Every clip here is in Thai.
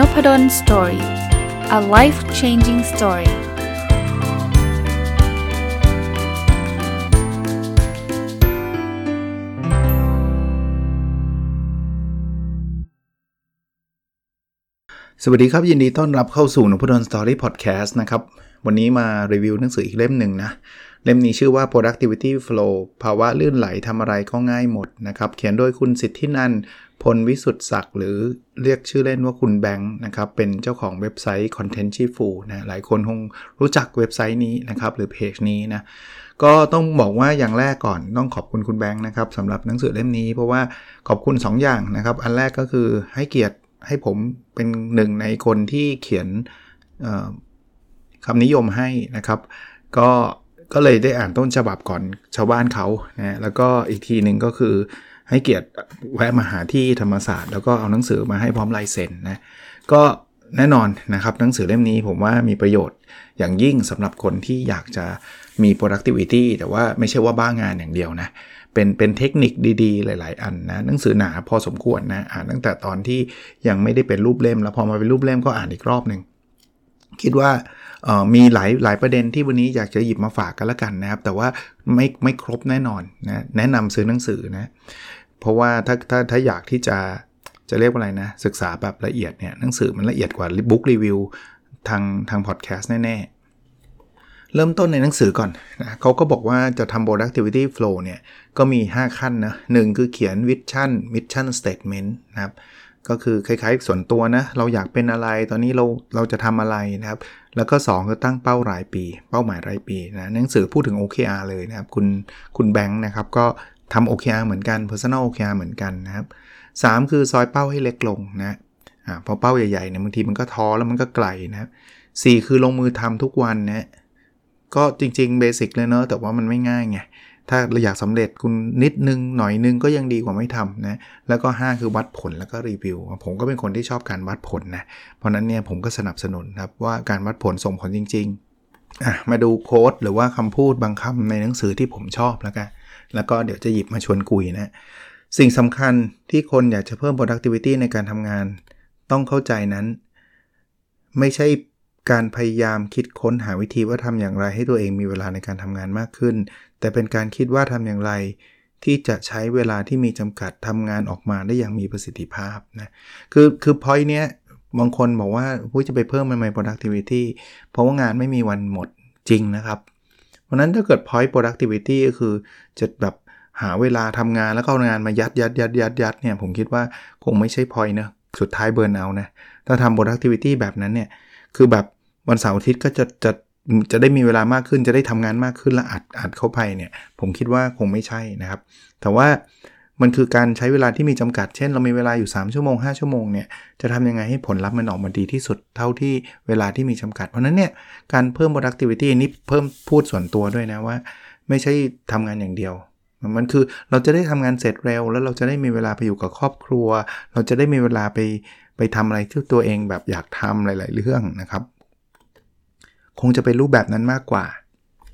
Nopadol Story a life changing story สวัสดีครับ ยินดีต้อนรับเข้าสู่นพดล Story Podcast นะครับ วันนี้มารีวิวหนังสืออีกเล่มหนึ่งนะ เล่มนี้ชื่อว่า productivity flow ภาวะลื่นไหลทำอะไรก็ง่ายหมดนะครับ เขียนโดยคุณสิทธินันท์พลวิสุทธ์ศักดิ์หรือเรียกชื่อเล่นว่าคุณแบงค์นะครับ เป็นเจ้าของเว็บไซต์ Content c h i f u นะหลายคนคงรู้จักเว็บไซต์นี้นะครับ หรือเพจนี้นะ ก็ต้องบอกว่าอย่างแรกก่อนต้องขอบคุณคุณแบงค์นะครับสำหรับหนังสือเล่มนี้ เพราะว่าขอบคุณ 2 อย่างนะครับ อันแรกก็คือให้เกียรติให้ผมเป็นหนึ่งในคนที่เขียนคำนิยมให้นะครับ ก็ ก็เลยได้อ่านต้นฉบับก่อนชาวบ้านเขานะแล้วก็อีกทีหนึ่งก็คือให้เกียรติแวะมาหาที่ธรรมศาสตร์ แล้วก็เอาหนังสือมาให้พร้อมลายเซ็นนะก็แน่นอนนะครับหนังสือเล่มนี้ผมว่ามีประโยชน์อย่างยิ่งสำหรับคนที่อยากจะมี productivity แต่ว่าไม่ใช่ว่าบ้างานอย่างเดียวนะ เป็นเป็นเทคนิคดีๆ หลาย ๆ อันนะ หนังสือหนาพอสมควรนะอ่านตั้งแต่ตอนที่ยังไม่ได้เป็นรูปเล่ม แล้วพอมาเป็นรูปเล่มก็อ่านอีกรอบหนึ่งคิดว่า มีหลายหลายประเด็นที่วันนี้อยากจะหยิบมาฝากกันละกันนะครับ แต่ว่าไม่ไม่ครบแน่นอนนะแนะนำซื้อหนังสือนะ เพราะว่าถ้าถ้าถ้าอยากที่จะจะเรียกว่าอะไรนะ ศึกษาแบบละเอียดเนี่ยหนังสือมันละเอียดกว่าบุ๊กรีวิวทางทางพอดแคสต์แน่ๆ เริ่มต้นในหนังสือก่อนนะเขาก็บอกว่าจะทำ productivity flow เนี่ย ก็มี 5 ขั้นนะหนึ่งคือเขียน vision mission statement นะครับ ก็คือคล้ายๆส่วนตัวนะ เราอยากเป็นอะไร ตอนนี้เราเราจะทำอะไรนะครับ แล้วก็ 2 คือตั้งเป้ารายปี เป้าหมายรายปีนะหนังสือพูดถึง OKR เลยนะครับ คุณคุณแบงค์นะครับ ก็ทำ OKR เหมือนกัน Personal OKR เหมือนกันนะครับ 3 คือซอยเป้าให้เล็กลงนะอ่าพอเป้าใหญ่ๆเนี่ยบางทีมันก็ท้อแล้วมันก็ไกลนะครับสคือลงมือทำทุกวันนะก็จริงๆเบสิกเลยเนอะแต่ว่ามันไม่ง่ายไง ถ้าอยากสำเร็จคุณนิดนึงหน่อยนึงก็ยังดีกว่าไม่ทำนะแล้วก็ 5 คือวัดผลแล้วก็รีวิว ผมก็เป็นคนที่ชอบการวัดผลนะเพราะนั้นเนี่ยผมก็สนับสนุนครับว่าการวัดผลส่งผลจริงๆอะมาดูโค้ดหรือว่าคำพูดบางคำในหนังสือที่ผมชอบแล้วกันแล้วก็เดี๋ยวจะหยิบมาชวนคุยนะสิ่งสำคัญที่คนอยากจะเพิ่ม productivity ในการทำงาน ต้องเข้าใจนั้น ไม่ใช่ การพยายามคิดค้นหาวิธีว่าทำอย่างไรให้ตัวเองมีเวลาในการทำงานมากขึ้น แต่เป็นการคิดว่าทำอย่างไรที่จะใช้เวลาที่มีจำกัดทำงานออกมาได้อย่างมีประสิทธิภาพนะคือคือพอยเนี้ยบางคนบอกว่าผู้จะไปเพิ่มมันไม่ productivity เพราะว่างานไม่มีวันหมดจริงนะครับ เพราะนั้นถ้าเกิด point productivity ก็คือจะแบบหาเวลาทำงานแล้วก็งานมายัดยัดยัดยัดยัดเนี่ยผมคิดว่าคงไม่ใช่ point นะสุดท้ายเบิร์นเอานะถ้าทำ productivity แบบนั้นเนี่ย คือแบบวันเสาร์อาทิตย์ก็จะจะจะได้มีเวลามากขึ้นจะได้ทำงานมากขึ้นและอัดอัดเข้าไปเนี่ย ผมคิดว่าคงไม่ใช่นะครับ แต่ว่ามันคือการใช้เวลาที่มีจำกัด เช่น เรามีเวลาอยู่ 3 ชั่วโมง 5 ชั่วโมงเนี่ยจะทำยังไงให้ผลลัพธ์มันออกมาดีที่สุดเท่าที่เวลาที่มีจำกัด เพราะนั้นเนี่ยการเพิ่ม productivity นี้เพิ่มพูดส่วนตัวด้วยนะว่า ไม่ใช่ทำงานอย่างเดียว มันคือเราจะได้ทำงานเสร็จเร็ว แล้วเราจะได้มีเวลาไปอยู่กับครอบครัว เราจะได้มีเวลาไป ไปทำอะไรที่ตัวเองแบบอยากทำหลาย ๆ เรื่องนะครับ คงจะเป็นรูปแบบนั้นมากกว่า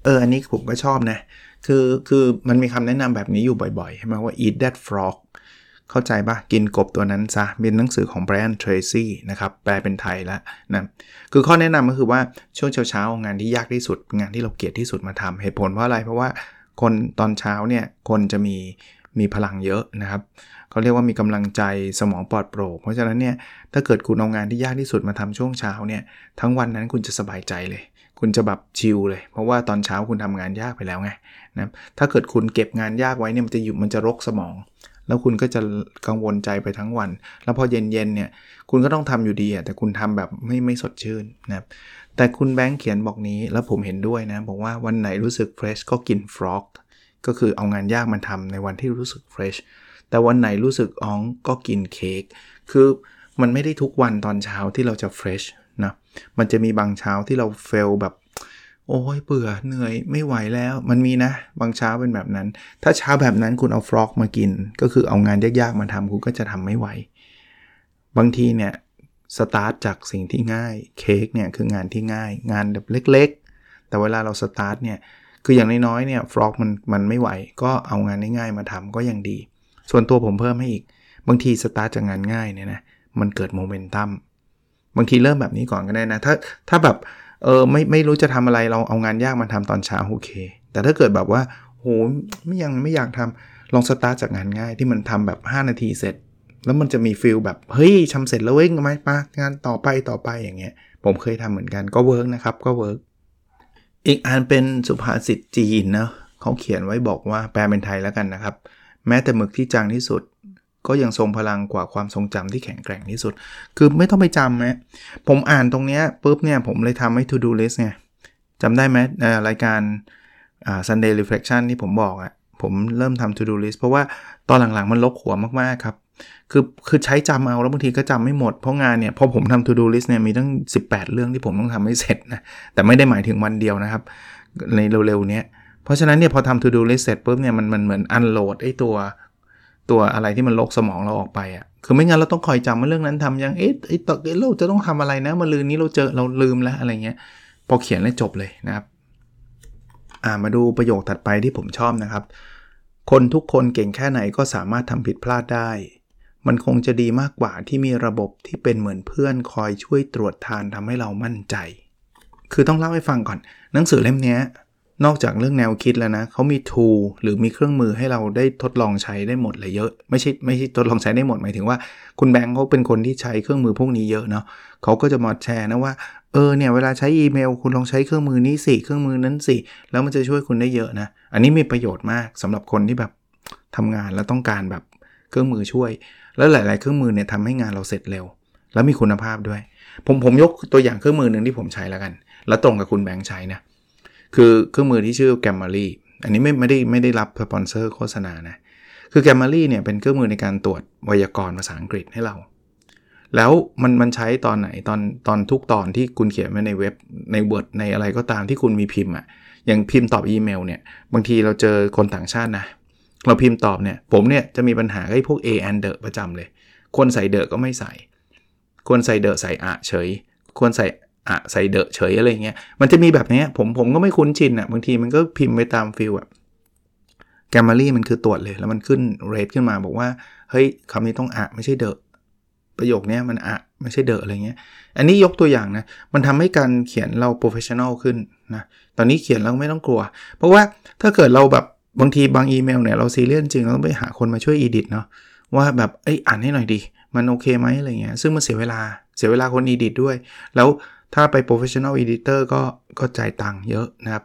เอออันนี้ผมก็ชอบนะ คือคือมันมีคำแนะนำแบบนี้อยู่บ่อยๆใช่ไหมว่า eat that frog เข้าใจปะกินกบตัวนั้นซะเป็นหนังสือของ Brian Tracy นะครับ แปลเป็นไทยแล้วนะคือข้อแนะนำก็คือว่าช่วงเช้าๆงานที่ยากที่สุด งานที่เราเกลียดที่สุดมาทำเหตุผลเพราะอะไรเพราะว่าคนตอนเช้าเนี่ยคนจะมีมีพลังเยอะนะครับ เขาเรียกว่ามีกำลังใจสมองปลอดโปร่งเพราะฉะนั้นเนี่ยถ้าเกิดคุณเอางานที่ยากที่สุดมาทำช่วงเช้าเนี่ยทั้งวันนั้นคุณจะสบายใจเลย คุณจะแบบ chill เลย เพราะว่าตอนเช้าคุณทำงานยากไปแล้วไงนะถ้าเกิดคุณเก็บงานยากไว้เนี่ยมันจะอยู่มันจะรกสมอง แล้วคุณก็จะกังวลใจไปทั้งวัน แล้วพอเย็นๆเนี่ยคุณก็ต้องทำอยู่ดีอะแต่คุณทำแบบไม่ไม่สดชื่นนะแต่คุณแบงค์เขียนบอกนี้แล้วผมเห็นด้วยนะบอกว่าวันไหนรู้สึก fresh ก็กิน frogก็คือเอางานยากมาทำในวันที่รู้สึก fresh แต่วันไหนรู้สึกอ้องก็กินเค้กคือมันไม่ได้ทุกวันตอนเช้าที่เราจะ fresh นะมันจะมีบางเช้าที่เรา fail แบบ โอ้ยเบื่อเหนื่อยไม่ไหวแล้ว มันมีนะ บางเช้าเป็นแบบนั้น ถ้าเช้าแบบนั้นคุณเอา frog มากิน ก็คือเอางานยากๆมาทำคุณก็จะทำไม่ไหว บางทีเนี่ยสตาร์ทจากสิ่งที่ง่ายเค้กเนี่ยคืองานที่ง่าย งานแบบเล็กๆ แต่เวลาเราสตาร์ทเนี่ยคืออย่างน้อยๆเนี่ย frog มันมันไม่ไหว ก็เอางานง่ายๆมาทำก็ยังดี ส่วนตัวผมเพิ่มให้อีก บางทีสตาร์ทจากงานง่ายเนี่ยนะมันเกิดโมเมนตัมบางทีเริ่มแบบนี้ก่อนก็ได้นะ ถ้าถ้าแบบเออไม่ไม่รู้จะทำอะไรเราเอางานยากมาทำตอนเช้าโอเค แต่ถ้าเกิดแบบว่าโหไม่ยังไม่อยากทำลองสตาร์ทจากงานง่ายที่มันทำแบบ 5 นาทีเสร็จ แล้วมันจะมี feel แบบเฮ้ยทำเสร็จแล้วเว้ยมามางานต่อไปต่อไปอย่างเงี้ย ผมเคยทำเหมือนกันก็ work นะครับก็ work อีกอันเป็นสุภาษิตจีนนะเขาเขียนไว้บอกว่าแปลเป็นไทยแล้วกันนะครับ แม้แต่หมึกที่จางที่สุด ก็ยังทรงพลังกว่าความทรงจำที่แข็งแกร่งที่สุด คือไม่ต้องไปจำนะผมอ่านตรงเนี้ยปุ๊บเนี่ยผมเลยทำให้ to do list ไงจำได้ไหมรายการ Sunday Reflection ที่ผมบอกอะผมเริ่มทำ to do list เพราะว่าตอนหลังๆมันรกหัวมากๆครับ คือคือใช้จำเอาแล้วบางทีก็จำไม่หมด เพราะงานเนี่ยพอผมทำ to do list เนี่ยมีตั้ง 18 เรื่องที่ผมต้องทำให้เสร็จนะ แต่ไม่ได้หมายถึงวันเดียวนะครับ ในเร็วๆนี้ เพราะฉะนั้นเนี่ยพอทำ to do list เสร็จปุ๊บเนี่ยมันมันเหมือน unload ไอ้ตัวตัวอะไรที่มันลกสมองเราออกไปอะ่ะ คือไม่งั้นเราต้องคอยจำว่าเรื่องนั้นทำยัง เอ๊ะไอ้ต่อเราจะต้องทำอะไรนะมาลืนนี้เราเจอเราลืมแล้วอะไรเงี้ย พอเขียนแล้วจบเลยนะครับ อ่ามาดูประโยคถัดไปที่ผมชอบนะครับ คนทุกคนเก่งแค่ไหนก็สามารถทำผิดพลาดได้ มันคงจะดีมากกว่าที่มีระบบที่เป็นเหมือนเพื่อนคอยช่วยตรวจทานทำให้เรามั่นใจ คือต้องเล่าให้ฟังก่อน หนังสือเล่มนี้ นอกจากเรื่องแนวคิดแล้วนะเขามีทูหรือมีเครื่องมือให้เราได้ทดลองใช้ได้หมดเลยเยอะ ไม่ใช่ไม่ใช่ทดลองใช้ได้หมดหมายถึงว่า คุณแบงค์เขาเป็นคนที่ใช้เครื่องมือพวกนี้เยอะเนาะเขาก็จะมาแชร์นะว่าเออเนี่ยเวลาใช้อีเมล คุณลองใช้เครื่องมือนี้สิเครื่องมือนั้นสิแล้วมันจะช่วยคุณได้เยอะนะอันนี้มีประโยชน์มากสำหรับคนที่แบบทำงานแล้วต้องการแบบเครื่องมือช่วย แล้วหลาย ๆ เครื่องมือเนี่ยทำให้งานเราเสร็จเร็ว แล้วมีคุณภาพด้วย ผมผมยกตัวอย่างเครื่องมือหนึ่งที่ผมใช้แล้วกัน แล้วตรงกับคุณแบงค์ใช้นะ คือเครื่องมือที่ชื่อ g a m m a r y อันนี้ไม่ไม่ได้ไม่ได้รับสปอนเซอร์โฆษณานะคือ g a m m a r y เนี่ยเป็นเครื่องมือในการตรวจไวยากรณ์ภาษาอังกฤษให้เรา แล้วมันมันใช้ตอนไหนตอนตอนทุกตอนที่คุณเขียนไว้ในเว็บใน Word ในอะไรก็ตามที่คุณมีพิมพ์อะ่ะอย่างพิมพ์ตอบอีเมลเนี่ยบางทีเราเจอคนต่างชาตินะเราพิมพ์ตอบเนี่ยผมเนี่ยจะมีปัญหาไอ้พวก a an the ประจำเลยควรใส่ the ก็ไม่ใส่ควรใส่ the ใส่ a เฉยควรใส่ a ใส่ the เฉยอะไรเงี้ย มันจะมีแบบนี้ผมผมก็ไม่คุ้นชินอะ่ะบางทีมันก็พิมพ์ไปตาม feel อะ Grammarly มันคือตรวจเลย แล้วมันขึ้น red ขึ้นมาบอกว่า เฮ้ยคำนี้ต้อง a ไม่ใช่ the ประโยคนี้มัน a ไม่ใช่ the อะไรเงี้ย อันนี้ยกตัวอย่างนะ มันทำให้การเขียนเรา professional ขึ้นนะ ตอนนี้เขียนเราไม่ต้องกลัว เพราะว่าถ้าเกิดเราแบบบางทีบางอีเมลเนี่ยเราซีเรียสจริงเราต้องไปหาคนมาช่วย edit เนาะว่าแบบเอ้ยอ่านให้หน่อยดี มันโอเคไหมอะไรเงี้ย ซึ่งมันเสียเวลาเสียเวลาคน edit ด้วย แล้ว ถ้าไป professional editor ก็ก็จ่ายตังค์เยอะนะครับ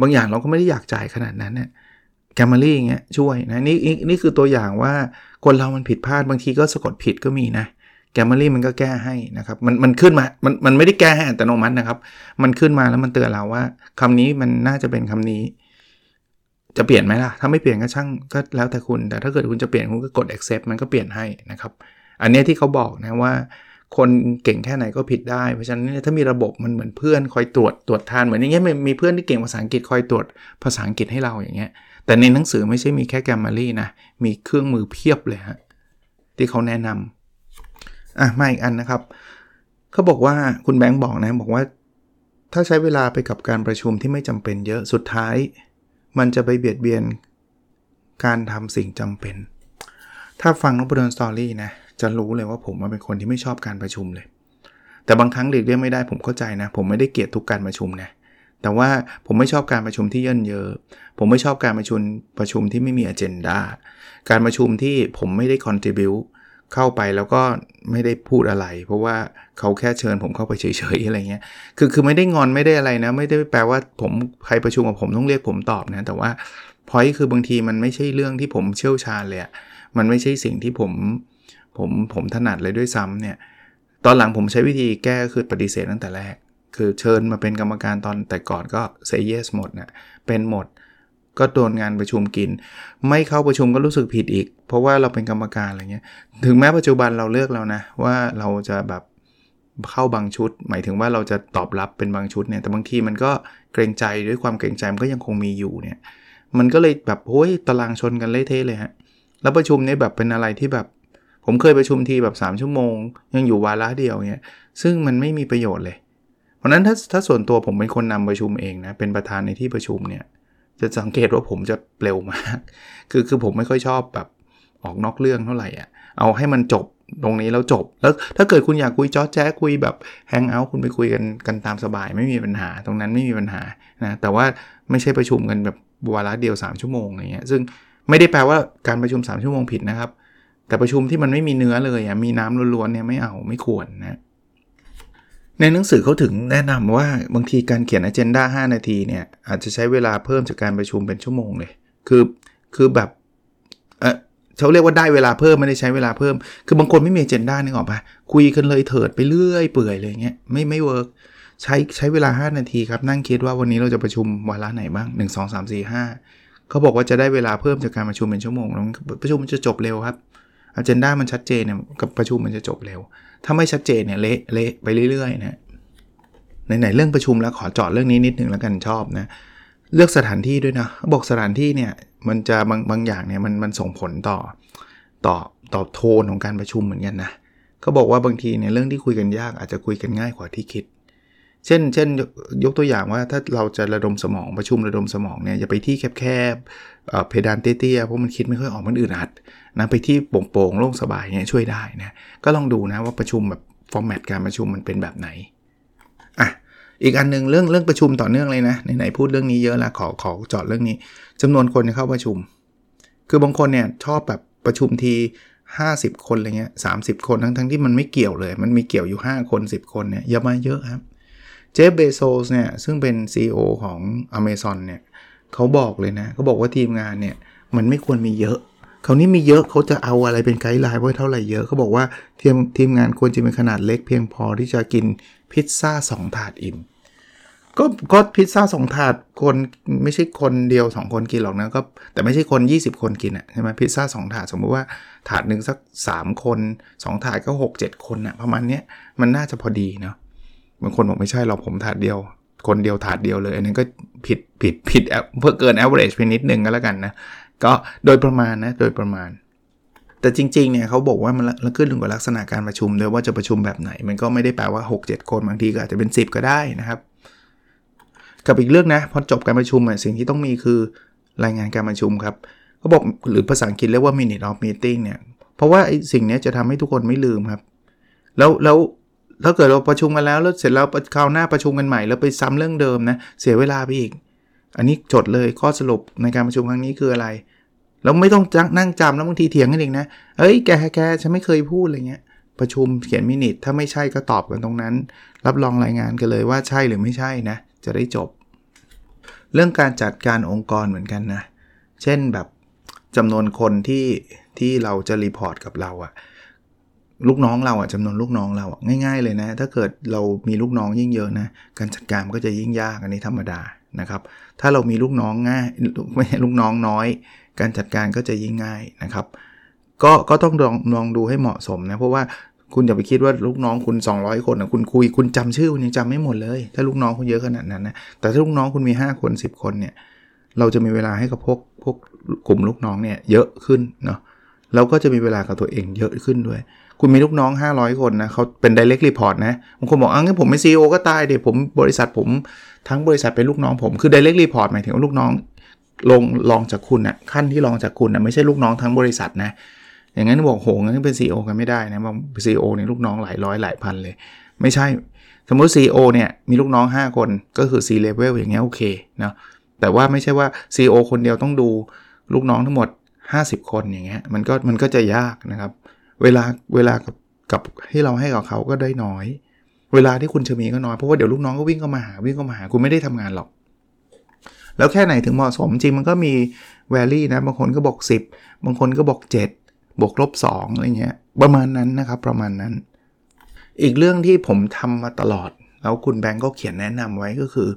บางอย่างเราก็ไม่ได้อยากจ่ายขนาดนั้นเนี่ยแกมเมารี่อย่างเงี้ยช่วยนะนี่นี่คือตัวอย่างว่าคนเรามันผิดพลาดบางทีก็สะกดผิดก็มีนะแกมเมารี่มันก็แก้ให้นะครับ มันมันขึ้นมา มันมันไม่ได้แก้ให้อัตโนมัตินะครับ มันขึ้นมาแล้วมันเตือนเราว่าคำนี้มันน่าจะเป็นคำนี้ จะเปลี่ยนไหมล่ะ ถ้าไม่เปลี่ยนก็ช่างก็แล้วแต่คุณ แต่ถ้าเกิดคุณจะเปลี่ยนคุณก็กด accept มันก็เปลี่ยนให้นะครับ อันนี้ที่เขาบอกนะว่า คนเก่งแค่ไหนก็ผิดได้ เพราะฉะนั้นถ้ามีระบบมันเหมือนเพื่อนคอยตรวจตรวจทานเหมือนอย่างเงี้ยมีเพื่อนที่เก่งภาษาอังกฤษคอยตรวจภาษาอังกฤษให้เราอย่างเงี้ย แต่ในหนังสือไม่ใช่มีแค่แกรมมารีนะ มีเครื่องมือเพียบเลยฮะที่เขาแนะนำอะมาอีกอันนะครับ เขาบอกว่าคุณแบงค์บอกนะบอกว่า ถ้าใช้เวลาไปกับการประชุมที่ไม่จำเป็นเยอะสุดท้าย มันจะไปเบียดเบียนการทำสิ่งจำเป็น ถ้าฟังน้องบรนสตอรี่นะ จะรู้เลยว่าผมเป็นคนที่ไม่ชอบการประชุมเลย แต่บางครั้งหลีกเลี่ยงไม่ได้ผมเข้าใจนะ ผมไม่ได้เกลียดทุกการประชุมนะ แต่ว่าผมไม่ชอบการประชุมที่เยินเยอผมไม่ชอบการประชุมประชุมที่ไม่มีอเจนดาการประชุมที่ผมไม่ได้คอนทริบิวเข้าไปแล้วก็ไม่ได้พูดอะไร เพราะว่าเขาแค่เชิญผมเข้าไปเฉยๆอะไรเงี้ย คือคือไม่ได้งอนไม่ได้อะไรนะ ไม่ได้แปลว่าผมใครประชุมกับผมต้องเรียกผมตอบนะ แต่ว่าพอยคือบางทีมันไม่ใช่เรื่องที่ผมเชี่ยวชาญเลยมันไม่ใช่สิ่งที่ผม ผมผมถนัดเลยด้วยซ้ำเนี่ยตอนหลังผมใช้วิธีแก้คือปฏิเสธตั้งแต่แรก คือเชิญมาเป็นกรรมการตอนแต่ก่อนก็ say yes หมดนะเป็นหมดก็โดนงานประชุมกิน ไม่เข้าประชุมก็รู้สึกผิดอีก เพราะว่าเราเป็นกรรมการอะไรเงี้ย ถึงแม้ปัจจุบันเราเลือกแล้วนะ ว่าเราจะแบบเข้าบางชุด หมายถึงว่าเราจะตอบรับเป็นบางชุดเนี่ยแต่บางทีมันก็เกรงใจด้วยความเกรงใจมันก็ยังคงมีอยู่เนี่ย มันก็เลยแบบโอ้ยตารางชนกันเละเทะเลยฮะแล้วประชุมนี้แบบเป็นอะไรที่แบบ ผมเคยประชุมทีแบบ 3 ชั่วโมง ยังอยู่วาระเดียวเงี้ยซึ่งมันไม่มีประโยชน์เลย เพราะนั้นถ้าถ้าส่วนตัวผมเป็นคนนำประชุมเองนะเป็นประธานในที่ประชุมเนี่ยจะสังเกตว่าผมจะเร็วมาก คือคือผมไม่ค่อยชอบแบบออกนอกเรื่องเท่าไหร่อะเอาให้มันจบตรงนี้แล้วจบ แล้วถ้าเกิดคุณอยากคุยจอแจ๊คุยแบบแฮงเอาท์คุณไปคุยกันกันตามสบายไม่มีปัญหา ตรงนั้นไม่มีปัญหานะแต่ว่าไม่ใช่ประชุมกันแบบวาระเดียว 3 ชั่วโมงอะไรเงี้ยซึ่งไม่ได้แปลว่าการประชุม 3 ชั่วโมงผิดนะครับ แต่ประชุมที่มันไม่มีเนื้อเลยอะมีน้ำล้วนๆเนี่ยไม่เอาไม่ควรนะในหนังสือเขาถึงแนะนำว่าบางทีการเขียนอเจนดา5นาทีเนี่ยอาจจะใช้เวลาเพิ่มจากการประชุมเป็นชั่วโมงเลย คือคือแบบเออเขาเรียกว่าได้เวลาเพิ่มไม่ได้ใช้เวลาเพิ่ม คือบางคนไม่มีเจนด้านึกออกปะคุยกันเลยเถิดไปเรื่อยเปื่อยเลยเงี้ยไม่ไม่เวิร์กใช้ใช้เวลา 5 นาทีครับ นั่งคิดว่าวันนี้เราจะประชุมวาระไหนบ้าง 1 2 3 4 5เขาบอกว่าจะได้เวลาเพิ่มจากการประชุมเป็นชั่วโมงแล้วประชุมมันจะจบเร็วครับ อเจนดามันชัดเจนเนี่ยกับประชุมมันจะจบเร็ว ถ้าไม่ชัดเจนเนี่ยเละเละไปเรื่อยๆนะไหนๆเรื่องประชุมแล้วขอจาะเรื่องนี้นิดนึงแล้วกันชอบนะเลือกสถานที่ด้วยนะบอกสถานที่เนี่ยมันจะบางบางอย่างเนี่ยมันมันส่งผลต่อต่อต่อโทนของการประชุมเหมือนกันนะเขาบอกว่าบางทีเนี่ยเรื่องที่คุยกันยากอาจจะคุยกันง่ายกว่าที่คิด เช่น เช่น ยกตัวอย่างว่าถ้าเราจะระดมสมองประชุมระดมสมองเนี่ยอย่าไปที่แคบๆเพดานเตี้ยๆเพราะมันคิดไม่ค่อยออกมันอื่นอัดนะไปที่โปร่งๆโล่งสบายเนี่ยช่วยได้นะก็ลองดูนะว่าประชุมแบบฟอร์แมตการประชุมมันเป็นแบบไหนอะอีกอันนึงเรื่องเรื่องประชุมต่อเนื่องเลยนะไหนๆพูดเรื่องนี้เยอะล้วขอขอจาะเรื่องนี้จำนวนคนที่เข้าประชุม คือบางคนเนี่ยชอบแบบประชุมที 50 คนอะไรเงี้ยสาคนทั้งทั้งที่มันไม่เกี่ยวเลย มันมีเกี่ยวอยู่ 5 คน 10 คนเนี่ยอย่ามาเยอะครับ เจฟเบโซสเนี่ยซึ่งเป็น CEO ของ Amazon เนี่ยเขาบอกเลยนะเขาบอกว่าทีมงานเนี่ยมันไม่ควรมีเยอะเขานี่มีเยอะเขาจะเอาอะไรเป็นไกด์ไลน์ไว้เท่าไหร่เยอะเขาบอกว่าทีมทีมงานควรจะเป็นขนาดเล็กเพียงพอที่จะกินพิซซ่า2ถาดอิ่มก็ก็พิซซ่าสองถาดคนไม่ใช่คนเดียว 2 คนกินหรอกนะก็แต่ไม่ใช่คน 20 คนกินอะใช่ไหมพิซซ่าสองถาดสมมุติว่าถาดหนึ่งสัก 3 คน 2 ถาดก็ 6 7 คนอะประมาณเนี้ยมันน่าจะพอดีเนาะ บางคนบอกไม่ใช่เราผมถาดเดียว คนเดียวถาดเดียวเลย อันนี้ก็ผิดผิดผิดเพื่อเกิน average ไปนิดนึงก็แล้วกันนะ ก็โดยประมาณนะโดยประมาณ แต่จริงๆเนี่ยเขาบอกว่ามันขึ้นอยู่กับลักษณะการประชุมด้วยว่าจะประชุมแบบไหน มันก็ไม่ได้แปลว่า 6-7 คนบางทีก็อาจจะเป็น 10 ก็ได้นะครับ กับอีกเรื่องนะพอจบการประชุมสิ่งที่ต้องมีคือรายงานการประชุมครับเขาบอกหรือภาษาอังกฤษเรียกว่า minute of meeting เนี่ยเพราะว่าสิ่งนี้จะทำให้ทุกคนไม่ลืมครับ แล้วแล้ว ถ้าเกิดเราประชุมกันแล้วแล้วเสร็จแล้วคราวหน้าประชุมกันใหม่แล้วไปซ้ำเรื่องเดิมนะเสียเวลาไปอีก อันนี้จดเลยข้อสรุปในการประชุมครั้งนี้คืออะไรแล้วไม่ต้องนั่งจำแล้วบางทีเถียงกันเองนะเอ้ยแกแกฉันไม่เคยพูดอะไรเงี้ยประชุมเขียนมินิทถ้าไม่ใช่ก็ตอบกันตรงนั้น รับรองรายงานกันเลยว่าใช่หรือไม่ใช่นะ จะได้จบ เรื่องการจัดการองค์กรเหมือนกันนะ เช่นแบบจำนวนคนที่ที่เราจะ report กับเราอะ ลูกน้องเราอะจำนวนลูกน้องเราอะง่าย ๆ เลยนะ ถ้าเกิดเรามีลูกน้องยิ่งเยอะนะการจัดการก็จะยิ่งยากอันนี้ธรรมดานะครับ ถ้าเรามีลูกน้องง่ายไม่ใช่ลูกน้องน้อย การจัดการก็จะยิ่งง่ายนะครับ ก็ก็ต้องลองลองดูให้เหมาะสมนะเพราะว่าคุณอย่าไปคิดว่าลูกน้องคุณ 200 คนนะคุณคุยคุณจำชื่อคุณยังจำไม่หมดเลย ถ้าลูกน้องคุณเยอะขนาดนั้นนะแต่ถ้าลูกน้องคุณมี 5 คน 10 คนเนี่ยเราจะมีเวลาให้กับพวกพวกกลุ่มลูกน้องเนี่ยเยอะขึ้นเนาะเราก็จะมีเวลากับตัวเองเยอะขึ้นด้วย คุณมีลูกน้อง 500 คนนะเขาเป็น direct report นะบางคนบอกอ้างั้นผมเป็น CEO ก็ตายเดี๋ยวผมบริษัทผมทั้งบริษัทเป็นลูกน้องผมคือ direct report หมายถึงว่าลูกน้องลงรองจากคุณนะขั้นที่รองจากคุณนะไม่ใช่ลูกน้องทั้งบริษัทนะอย่างนั้นบอกโหงั้นเป็น CEO กันไม่ได้นะบาง CEO เนี่ยลูกน้องหลายร้อยหลายพันเลย ไม่ใช่สมมติ CEO เนี่ยมีลูกน้อง 5 คนก็คือ C level อย่างเงี้ยโอเคนะแต่ว่าไม่ใช่ว่า CEO คนเดียวต้องดูลูกน้องทั้งหมด 50 คนอย่างเงี้ยมันก็มันก็จะยากนะครับ เวลาเวลากับกับที่เราให้กับเขาก็ได้น้อย เวลาที่คุณจะมีก็น้อย เพราะว่าเดี๋ยวลูกน้องก็วิ่งเข้ามาหาวิ่งเข้ามาหาคุณไม่ได้ทำงานหรอก แล้วแค่ไหนถึงเหมาะสมจริงมันก็มีแวลี่นะบางคนก็บอก 10 บางคนก็บอก 7 บวกลบ2อะไรเงี้ยประมาณนั้นนะครับประมาณนั้น อีกเรื่องที่ผมทำมาตลอด แล้วคุณแบงก์ก็เขียนแนะนำไว้ก็คือ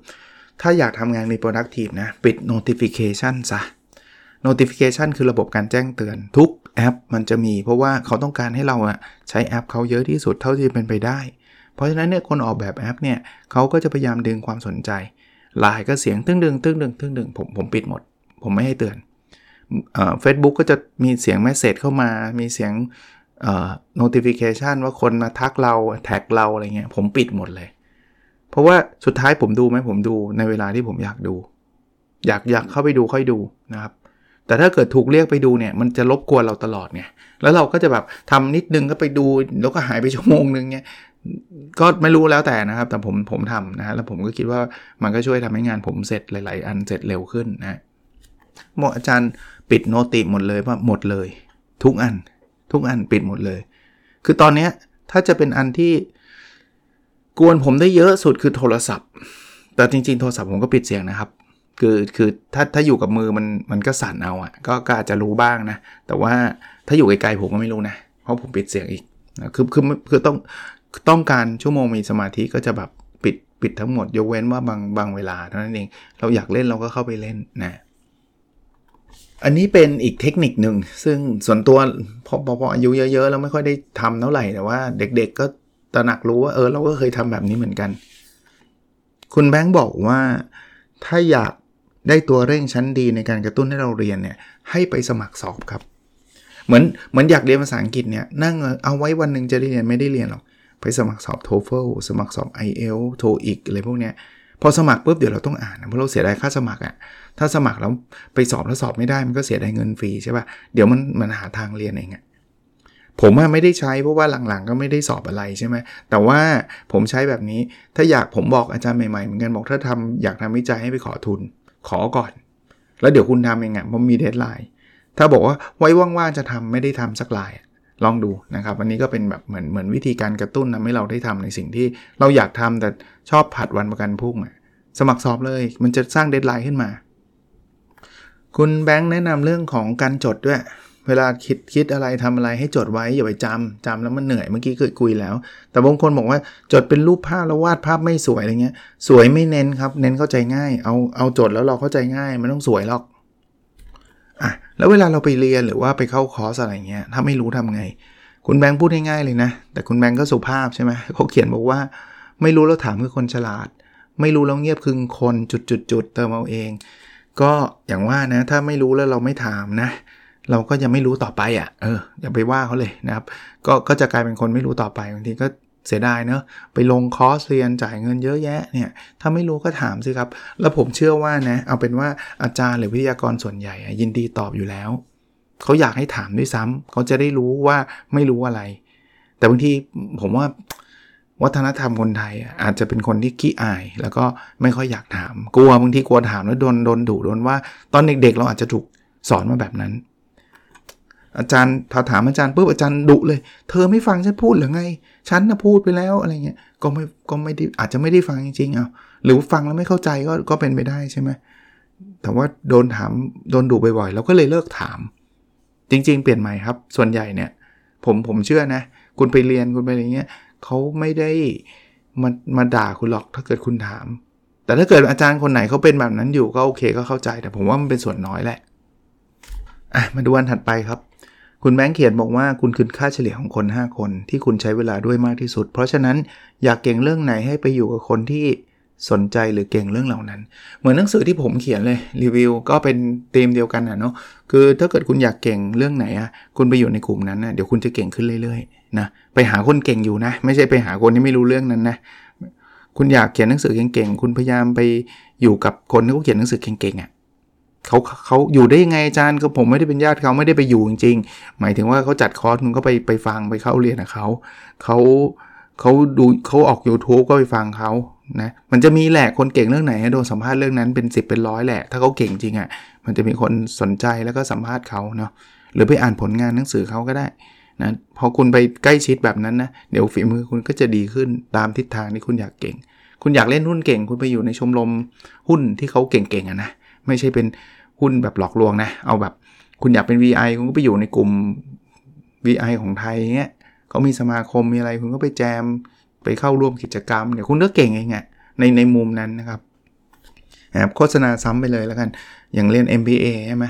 ถ้าอยากทำงานมี productive นะ ปิด notification ซะ notification คือระบบการแจ้งเตือนทุกแอปมันจะมีเพราะว่าเขาต้องการให้เราอะใช้แอปเขาเยอะที่สุดเท่าที่เป็นไปได้ เพราะฉะนั้นเนี่ยคนออกแบบแอปเนี่ยเขาก็จะพยายามดึงความสนใจไลน์ก็เสียงตึ้งดึงตึ้งดึงตึ้งดึงผมผมปิดหมด ผมไม่ให้เตือนเฟซบุ๊กก็จะมีเสียงแมสเซจเข้ามา มีเสียง notification ว่าคนมาทักเราแท็กเราอะไรเงี้ยผมปิดหมดเลย เพราะว่าสุดท้ายผมดูไหมผมดูในเวลาที่ผมอยากดู อยากอยากเข้าไปดูค่อยดูนะครับ แต่ถ้าเกิดถูกเรียกไปดูเนี่ยมันจะรบกวนเราตลอดไงแล้วเราก็จะแบบทำนิดนึงก็ไปดูแล้วก็หายไปชั่วโมงนึงเนี่ยก็ไม่รู้แล้วแต่นะครับ แต่ผมผมทำนะฮะแล้วผมก็คิดว่ามันก็ช่วยทำให้งานผมเสร็จหลาย ๆ อันเสร็จเร็วขึ้นนะหมออาจารย์ปิดโนติหมดเลยว่าหมดเลย ทุกอัน ทุกอันปิดหมดเลย คือตอนเนี้ยถ้าจะเป็นอันที่กวนผมได้เยอะสุดคือโทรศัพท์ แต่จริง ๆ โทรศัพท์ผมก็ปิดเสียงนะครับ คือคือถ้าถ้าอยู่กับมือมันมันก็สั่นเอาอะ่ะก็ก็อาจจะรู้บ้างนะ แต่ว่าถ้าอยู่ไกลๆผมก็ไม่รู้นะ เพราะผมปิดเสียงอีกนะคือคือคือต้องต้องการชั่วโมงมีสมาธิก็จะแบบปิดปิดทั้งหมด ยกเว้นว่าบางบางเวลาเท่านั้นเอง เราอยากเล่นเราก็เข้าไปเล่นนะ อันนี้เป็นอีกเทคนิคหนึ่งซึ่งส่วนตัวพอพอพออายุเยอะๆแล้วไม่ค่อยได้ทำเท่าไหร่แต่ว่า เด็กๆก็ตระหนักรู้ว่าเออเราก็เคยทำแบบนี้เหมือนกัน คุณแบงค์บอกว่าถ้าอยาก ได้ตัวเร่งชั้นดีในการกระตุ้นให้เราเรียนเนี่ยให้ไปสมัครสอบครับ เหมือนเหมือนอยากเรียนภาษาอังกฤษเนี่ยนั่งเอาไว้วันหนึ่งจะได้เรียนไม่ได้เรียนหรอกไปสมัครสอบ TOEFL สมัครสอบ IELTS TOEIC อะไรพวกเนี้ยพอสมัครปุ๊บเดี๋ยวเราต้องอ่านเพราะเราเสียดายค่าสมัครอะ่ะถ้าสมัครแล้วไปสอบแล้วสอบไม่ได้มันก็เสียดายเงินฟรีใช่ปะ่ะเดี๋ยวมันมันหาทางเรียนเองอะ่ะผมไม่ได้ใช้เพราะว่าหลังๆ ก็ไม่ได้สอบอะไรใช่ไหมแต่ว่าผมใช้แบบนี้ถ้าอยากผมบอกอาจารย์ใหม่ๆเหมือนกันบอกถ้าทำอยากทำวิจัยให้ไปขอทุน ขอก่อน แล้วเดี๋ยวคุณทำเองอะ่ะเพราะมี deadline ถ้าบอกว่าไว้ว่างๆจะทำไม่ได้ทำสักรายลองดูนะครับอันนี้ก็เป็นแบบเหมือนเหมือนวิธีการกระตุ้นทำให้เราได้ทำในสิ่งที่เราอยากทำแต่ชอบผัดวันประกันพรุ่งสมัครสอบเลย มันจะสร้าง deadline ขึ้นมา คุณแบงค์แนะนำเรื่องของการจดด้วย เวลาคิดคิดอะไรทำอะไรให้จดไว้อย่าไปจำจำแล้วมันเหนื่อยเมื่อกี้เคยคุยแล้ว แต่บางคนบอกว่าจดเป็นรูปภาพแล้ววาดภาพไม่สวยอะไรเงี้ย สวยไม่เน้นครับ เน้นเข้าใจง่าย เอาเอาจดแล้วเราเข้าใจง่ายไม่ต้องสวยหรอกอะแล้วเวลาเราไปเรียนหรือว่าไปเข้าคอร์สอะไรเงี้ยถ้าไม่รู้ทำไง คุณแบงค์พูดง่ายๆเลยนะ แต่คุณแบงค์ก็สุภาพใช่ไหมเขาเขียนบอกว่า ไม่รู้แล้วถามคือคนฉลาด ไม่รู้แล้วเงียบคือคนจุดๆเติมเอาเอง ก็อย่างว่านะถ้าไม่รู้แล้วเราไม่ถามนะ เราก็จะไม่รู้ต่อไปอะ่ะเอออย่าไปว่าเขาเลยนะครับก็ก็จะกลายเป็นคนไม่รู้ต่อไปบางทีก็เสียดายเนอะไปลงคอร์สเรียนจ่ายเงินเยอะแยะเนี่ยถ้าไม่รู้ก็ถามสิครับ แล้วผมเชื่อว่านะเอาเป็นว่าอาจารย์หรือวิทยากรส่วนใหญ่ยินดีตอบอยู่แล้ว เขาอยากให้ถามด้วยซ้ำเขาจะได้รู้ว่าไม่รู้อะไร แต่บางทีผมว่าวัฒนธรรมคนไทยอาจจะเป็นคนที่ขี้อาย แล้วก็ไม่ค่อยอยากถาม กลัวบางทีกลัวถามแล้วโดนโดนดุโดนว่าตอนเด็กๆ เราอาจจะถูกสอนมาแบบนั้น อาจารย์ถ้าถามอาจารย์ปุ๊บอาจารย์ดุเลย เธอไม่ฟังฉันพูดหรือไง ฉันนะพูดไปแล้วอะไรเงี้ยก็ไม่ก็ไม่ได้อาจจะไม่ได้ฟังจริงๆเอาหรือฟังแล้วไม่เข้าใจก็ก็เป็นไปได้ใช่ไหมแต่ว่าโดนถามโดนดุบ่อยๆเราก็เลยเลิกถาม จริง ๆ เปลี่ยนใหม่ครับ ส่วนใหญ่เนี่ย ผมผมเชื่อนะ คุณไปเรียนคุณไปอะไรเงี้ยเขาไม่ได้มามาด่าคุณหรอกถ้าเกิดคุณถาม แต่ถ้าเกิดอาจารย์คนไหนเขาเป็นแบบนั้นอยู่ก็โอเคก็เข้าใจ แต่ผมว่ามันเป็นส่วนน้อยแหละอะมาดูวันถัดไปครับ คุณแบงค์เขียนบอกว่าคุณคือค่าเฉลี่ยของคน 5 คนที่คุณใช้เวลาด้วยมากที่สุด เพราะฉะนั้นอยากเก่งเรื่องไหนให้ไปอยู่กับคนที่สนใจหรือเก่งเรื่องเหล่านั้น เหมือนหนังสือที่ผมเขียนเลยรีวิวก็เป็นธีมเดียวกันนะเนาะคือถ้าเกิดคุณอยากเก่งเรื่องไหนอะคุณไปอยู่ในกลุ่มนั้นนะเดี๋ยวคุณจะเก่งขึ้นเรื่อยๆนะไปหาคนเก่งอยู่นะ ไม่ใช่ไปหาคนที่ไม่รู้เรื่องนั้นนะคุณอยากเขียนหนังสือเก่งๆคุณพยายามไปอยู่กับคนที่เขาเขียนหนังสือเก่งๆอะ่ะ เขาเขาอยู่ได้ยังไงอาจารย์ก็ผมไม่ได้เป็นญาติเขาไม่ได้ไปอยู่จริงๆ หมายถึงว่าเขาจัดคอร์สคุณก็ไปไปฟังไปเข้าเรียนกับเขาเขาเขาดูเขาออก YouTube ก็ไปฟังเขานะมันจะมีแหละคนเก่งเรื่องไหนโดนสัมภาษณ์เรื่องนั้นเป็น 10 เป็นร้อยแหละ ถ้าเขาเก่งจริงอะ่ะมันจะมีคนสนใจแล้วก็สัมภาษณ์เขาเนาะหรือไปอ่านผลงานหนังสือเขาก็ได้นะพอคุณไปใกล้ชิดแบบนั้นนะเดี๋ยวฝีมือคุณก็จะดีขึ้นตามทิศทางที่คุณอยากเก่ง คุณอยากเล่นหุ้นเก่ง คุณไปอยู่ในชมรมหุ้นที่เขาเก่งๆอะนะ ไม่ใช่เป็นหุ้นแบบหลอกลวงนะ เอาแบบคุณอยากเป็น VI คุณก็ไปอยู่ในกลุ่ม VI ของไทยเงี้ยเขามีสมาคมมีอะไรคุณก็ไปแจมไปเข้าร่วมกิจกรรมเดี๋ยวคุณก็เก่งเองอะในในมุมนั้นนะครับนะครับโฆษณาซ้ำไปเลยแล้วกัน อย่างเรียน MBA ใช่ไหม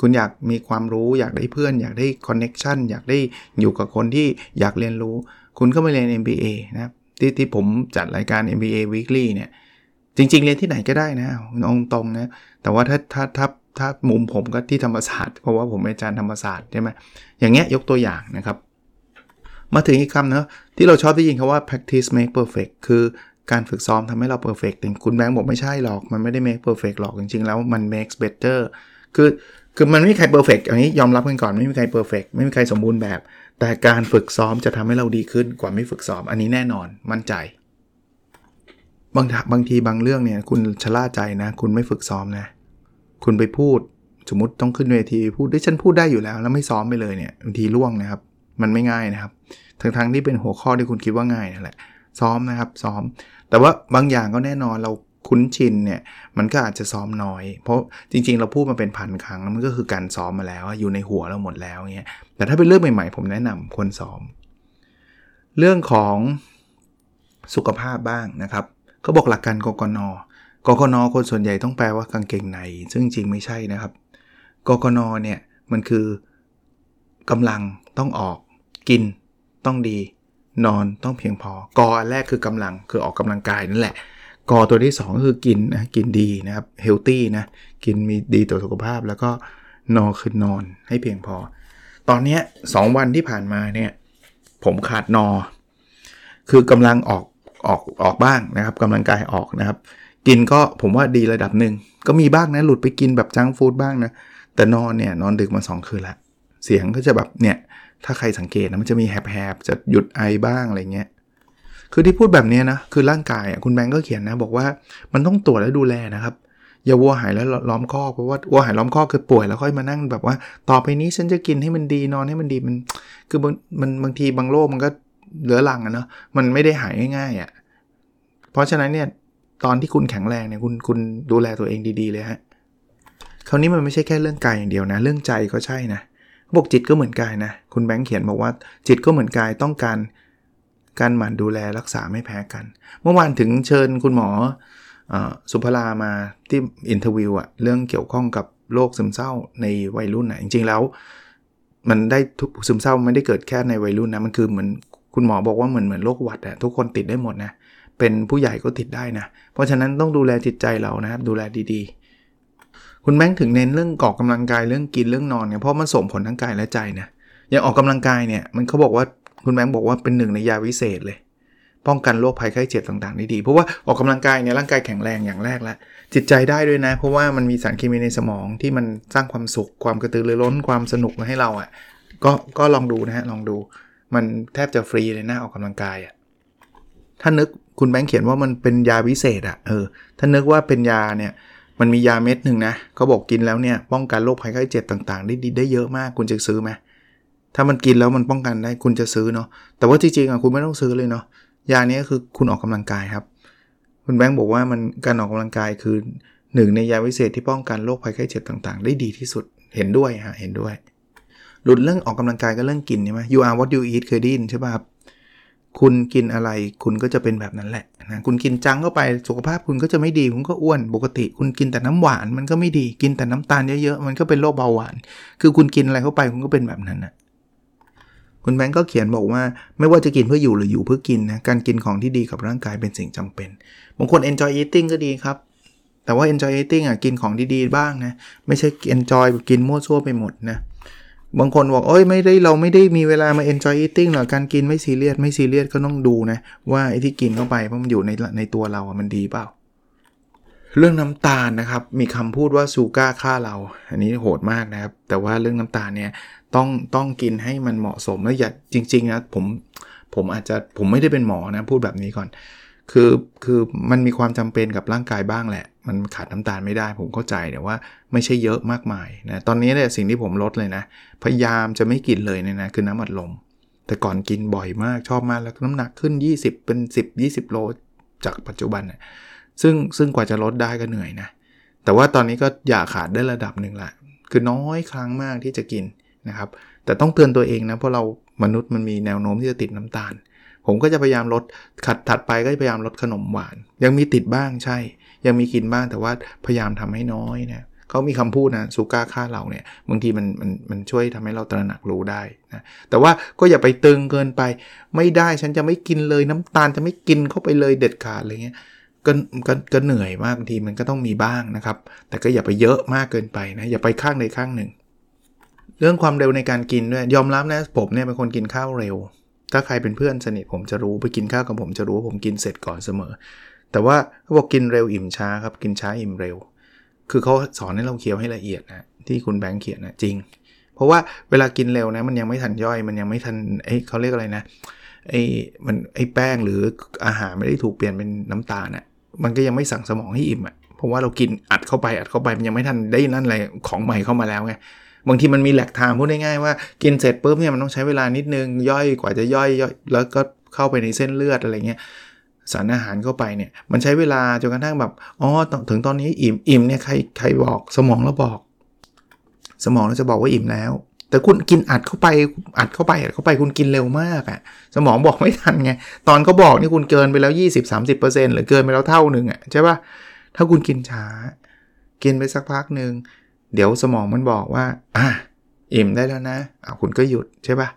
คุณอยากมีความรู้อยากได้เพื่อน อยากได้ connection อยากได้อยู่กับคนที่อยากเรียนรู้ คุณก็ไปเรียน MBA นะครับที่ที่ผมจัดรายการ MBA Weekly เนี่ย จริง ๆ เรียนที่ไหนก็ได้นะเอาตรงนะแต่ว่าถ้าถ้าถ้าถ้ามุมผมก็ที่ธรรมศาสตร์เพราะว่าผมเป็นอาจารย์ธรรมศาสตร์ใช่ไหมอย่างเงี้ยยกตัวอย่างนะครับ มาถึงอีกคำนะที่เราชอบได้ยินคำว่า practice make perfect คือการฝึกซ้อมทำให้เรา perfect แต่คุณแบงค์บอกไม่ใช่หรอก มันไม่ได้ make perfect หรอกจริงๆแล้วมัน makes better คือคือมันไม่มีใคร perfect อย่างนี้ยอมรับกันก่อนไม่มีใคร perfect ไม่มีใครสมบูรณ์แบบ แต่การฝึกซ้อมจะทำให้เราดีขึ้นกว่าไม่ฝึกซ้อมอันนี้แน่นอนมั่นใจ บางบางทีบางเรื่องเนี่ยคุณชะล่าใจนะ คุณไม่ฝึกซ้อมนะ คุณไปพูดสมมติต้องขึ้นเวทีพูดได้ฉันพูดได้อยู่แล้ว แล้วไม่ซ้อมไปเลยเนี่ยบางทีร่วงนะครับ มันไม่ง่ายนะครับ ทั้งทั้งที่เป็นหัวข้อที่คุณคิดว่าง่ายนั่นแหละซ้อมนะครับซ้อม แต่ว่าบางอย่างก็แน่นอนเราคุ้นชินเนี่ยมันก็อาจจะซ้อมน้อย เพราะจริง ๆ เราพูดมาเป็นพันครั้งมันก็คือการซ้อมมาแล้วอยู่ในหัวเราหมดแล้วเงี้ยแต่ถ้าเป็นเรื่องใหม่ๆ ผมแนะนำควรซ้อม เรื่องของสุขภาพบ้างนะครับ เขาบอกหลักการกกนกกนคนส่วนใหญ่ต้องแปลว่ากางเกงใน ซึ่งจริงไม่ใช่นะครับกกนเนี่ยมันคือกำลังต้องออกกินต้องดี นอนต้องเพียงพอกออันแรกคือกำลังคือออกกำลังกายนั่นแหละกอตัวที่2ก็คือกินนะกินดีนะครับเฮลตี้นะกินมีดีต่อสุขภาพ แล้วก็นอนคือนอนให้เพียงพอ ตอนนี้2วันที่ผ่านมาเนี่ยผมขาดนอ คือกำลังออก ออกออกบ้างนะครับกำลังกายออกนะครับ กินก็ผมว่าดีระดับหนึ่งก็มีบ้างนะหลุดไปกินแบบจังฟู้ดบ้างนะแต่นอนเนี่ยนอนดึกมา 2 คืนละเสียงก็จะแบบเนี่ยถ้าใครสังเกตนะมันจะมีแหบๆจะหยุดไอบ้างอะไรเงี้ยคือที่พูดแบบนี้นะคือร่างกายอะคุณแบงก์ก็เขียนนะบอกว่ามันต้องตรวจและดูแลนะครับอย่าวัวหายแล้วล้อมคอกเพราะว่าวัวหายล้อมคอกคือป่วยแล้วค่อยมานั่งแบบว่า ต่อไปนี้ฉันจะกินให้มันดีนอนให้มันดีมัน คือมันบางทีบางโรคมันก็ เหลือหลังอะเนาะมันไม่ได้หายง่ายๆอะ่ะเพราะฉะนั้นเนี่ยตอนที่คุณแข็งแรงเนี่ยคุณคุณดูแลตัวเองดีๆเลยฮะคราวนี้มันไม่ใช่แค่เรื่องกายอย่างเดียวนะ เรื่องใจก็ใช่นะบอกจิตก็เหมือนกายนะ คุณแบงค์เขียนบอกว่าจิตก็เหมือนกายต้องการการหมั่นดูแลรักษาไม่แพ้กัน เมื่อวานถึงเชิญคุณหมออสุภรามาที่ interview อะเรื่องเกี่ยวข้องกับโรคซึมเศร้าในวัยรุ่นนะจริงๆแล้ว มันได้ทุกซึมเศร้าไม่ได้เกิดแค่ในวัยรุ่นนะมันคือเหมือน คุณหมอบอกว่าเหมือนเหมือนโรคหวัดอะทุกคนติดได้หมดนะ เป็นผู้ใหญ่ก็ติดได้นะ เพราะฉะนั้นต้องดูแลจิตใจเรานะครับ ดูแลดีๆ คุณแบงค์ถึงเน้นเรื่องกอกกำลังกายเรื่องกินเรื่องนอนเนี่ยเพราะมันส่งผลทั้งกายและใจนะ อย่างออกกำลังกายเนี่ยมันเขาบอกว่าคุณแบงค์บอกว่าเป็นหนึ่งในยาวิเศษเลย ป้องกันโรคภัยไข้เจ็บต่างๆได้ดี เพราะว่าออกกำลังกายเนี่ยร่างกายแข็งแรงอย่างแรกแล้วจิตใจได้ด้วยนะ เพราะว่ามันมีสารเคมีในสมองที่มันสร้างความสุข ความกระตือรือร้นความสนุกมาให้เราอะ่ะก็ก็ลองดูนะฮะลองดู มันแทบจะฟรีเลยนะออกกำลังกายอะ่ะถ้านึกคุณแบงค์เขียนว่ามันเป็นยาวิเศษอะ่ะเออถ้านึกว่าเป็นยาเนี่ยมันมียาเม็ดหนึ่งนะเขาบอกกินแล้วเนี่ยป้องกันโรคภัยไข้เจ็บต่างๆ ได้ดีได้เยอะมากคุณจะซื้อไหมถ้ามันกินแล้วมันป้องกันได้คุณจะซื้อเนาะแต่ว่าจริงๆอะคุณไม่ต้องซื้อเลยเนาะยานี้คือคุณออกกำลังกายครับ คุณแบงค์บอกว่ามันการออกกำลังกายคือหนึ่งในยาวิเศษที่ป้องกันโรคภัยไข้เจ็บต่างๆ ได้ดีที่สุดเห็นด้วยฮะเห็นด้วย หลุดเรื่องออกกำลังกายก็เรื่องกินใช่ไหม you are what you eat เคยได้ยินใช่ป่ะครับ คุณกินอะไรคุณก็จะเป็นแบบนั้นแหละนะ คุณกินจังเข้าไปสุขภาพคุณก็จะไม่ดี คุณก็อ้วนปกติ คุณกินแต่น้ำหวานมันก็ไม่ดี กินแต่น้ำตาลเยอะๆ มันก็เป็นโรคเบาหวาน คือคุณกินอะไรเข้าไปคุณก็เป็นแบบนั้นนะคุณแบงก์ก็เขียนบอกว่าไม่ว่าจะกินเพื่ออยู่หรืออยู่เพื่อกินนะการกินของที่ดีกับร่างกายเป็นสิ่งจำเป็นบางคน enjoy eating ก็ดีครับ แต่ว่า enjoy eating อะกินของดีๆบ้างนะไม่ใช่ enjoy กินมั่วซั่วไปหมดนะ บางคนบอกเอ้ยไม่ได้เราไม่ได้มีเวลามา enjoy eating หรอกการกินไม่ซีเรียสไม่ซีเรียสก็ต้องดูนะ ว่าไอ้ที่กินเข้าไปเพราะมันอยู่ในในตัวเราอะมันดีเปล่า เรื่องน้ำตาลนะครับ มีคำพูดว่าซูก้าฆ่าเรา อันนี้โหดมากนะครับ แต่ว่าเรื่องน้ำตาลเนี่ยต้องต้องกินให้มันเหมาะสมแล้วอย่าจริงๆนะผมผมอาจจะผมไม่ได้เป็นหมอนะพูดแบบนี้ก่อน คือคือมันมีความจำเป็นกับร่างกายบ้างแหละ มันขาดน้ำตาลไม่ได้ผมเข้าใจแต่ว่าไม่ใช่เยอะมากมายนะตอนนี้เนี่ยสิ่งที่ผมลดเลยนะ พยายามจะไม่กินเลยเนี่ยนะคือน้ำอัดลม แต่ก่อนกินบ่อยมากชอบมากแล้วน้ำหนักขึ้น 20 เป็น 10 20 โลจากปัจจุบันนะซึ่งซึ่งกว่าจะลดได้ก็เหนื่อยนะแต่ว่าตอนนี้ก็อย่าขาดได้ระดับหนึ่งละคือน้อยครั้งมากที่จะกินนะครับแต่ต้องเตือนตัวเองนะเพราะเรามนุษย์มันมีแนวโน้มที่จะติดน้ำตาล ผมก็จะพยายามลดขัดถัดไปก็พยายามลดขนมหวาน ยังมีติดบ้างใช่ ยังมีกินบ้างแต่ว่าพยายามทำให้น้อยนะเขามีคำพูดนะซูก้าค่าเราเนี่ยบางทีมันมันมันช่วยทำให้เราตระหนักรู้ได้นะแต่ว่าก็อย่าไปตึงเกินไป ไม่ได้ฉันจะไม่กินเลยน้ำตาลจะไม่กินเข้าไปเลยเด็ดขาดอะไรเงี้ยก็ก็ก็เหนื่อยมากบางทีมันก็ต้องมีบ้างนะครับ แต่ก็อย่าไปเยอะมากเกินไปนะอย่าไปข้างใดข้างหนึ่ง เรื่องความเร็วในการกินด้วยยอมรับนะผมเนี่ยเป็นคนกินข้าวเร็ว ถ้าใครเป็นเพื่อนสนิทผมจะรู้ไปกินข้าวกับผมจะรู้ว่าผมกินเสร็จก่อนเสมอ แต่ว่าเขาบอกกินเร็วอิ่มช้าครับกินช้าอิ่มเร็ว คือเขาสอนให้เราเคี้ยวให้ละเอียดนะที่คุณแบงค์เขียนนะจริง เพราะว่าเวลากินเร็วนะมันยังไม่ทันย่อย มันยังไม่ทันไอ้เขาเรียกอะไรนะไอ้มันไอ้แป้งหรืออาหารไม่ได้ถูกเปลี่ยนเป็นน้ำตาลนะ่ะมันก็ยังไม่สั่งสมองให้อิ่มอะ่ะเพราะว่าเรากินอัดเข้าไปอัดเข้าไปมันยังไม่ทันได้นั่นอะไรของใหม่เข้ามาแล้วไง บางทีมันมีแหลกทางพูดง่ายๆว่ากินเสร็จปุ๊บเนี่ยมันต้องใช้เวลานิดนึงย่อยกว่าจะย่อยย่อยแล้วก็เข้าไปในเส้นเลือดอะไรเงี้ยสารอาหารเข้าไปเนี่ยมันใช้เวลาจนกระทั่งแบบอ๋อถึงตอนนี้อิ่มอิ่มเนี่ยใครใครบอกสมองเราบอก สมองเราจะบอกว่าอิ่มแล้ว แต่คุณกินอัดเข้าไปอัดเข้าไปอัดเข้าไปคุณกินเร็วมากอะ่ะสมองบอกไม่ทันไงตอนเขาบอกนี่คุณเกินไปแล้ว 20-30%หรือเกินไปแล้วเท่านึงอะ่ะใช่ปะ่ะถ้าคุณกินช้า กินไปสักพักหนึ่ง เดี๋ยวสมองมันบอกว่า อะอิ่มได้แล้วนะอะคุณก็หยุดใช่ปะ่ะ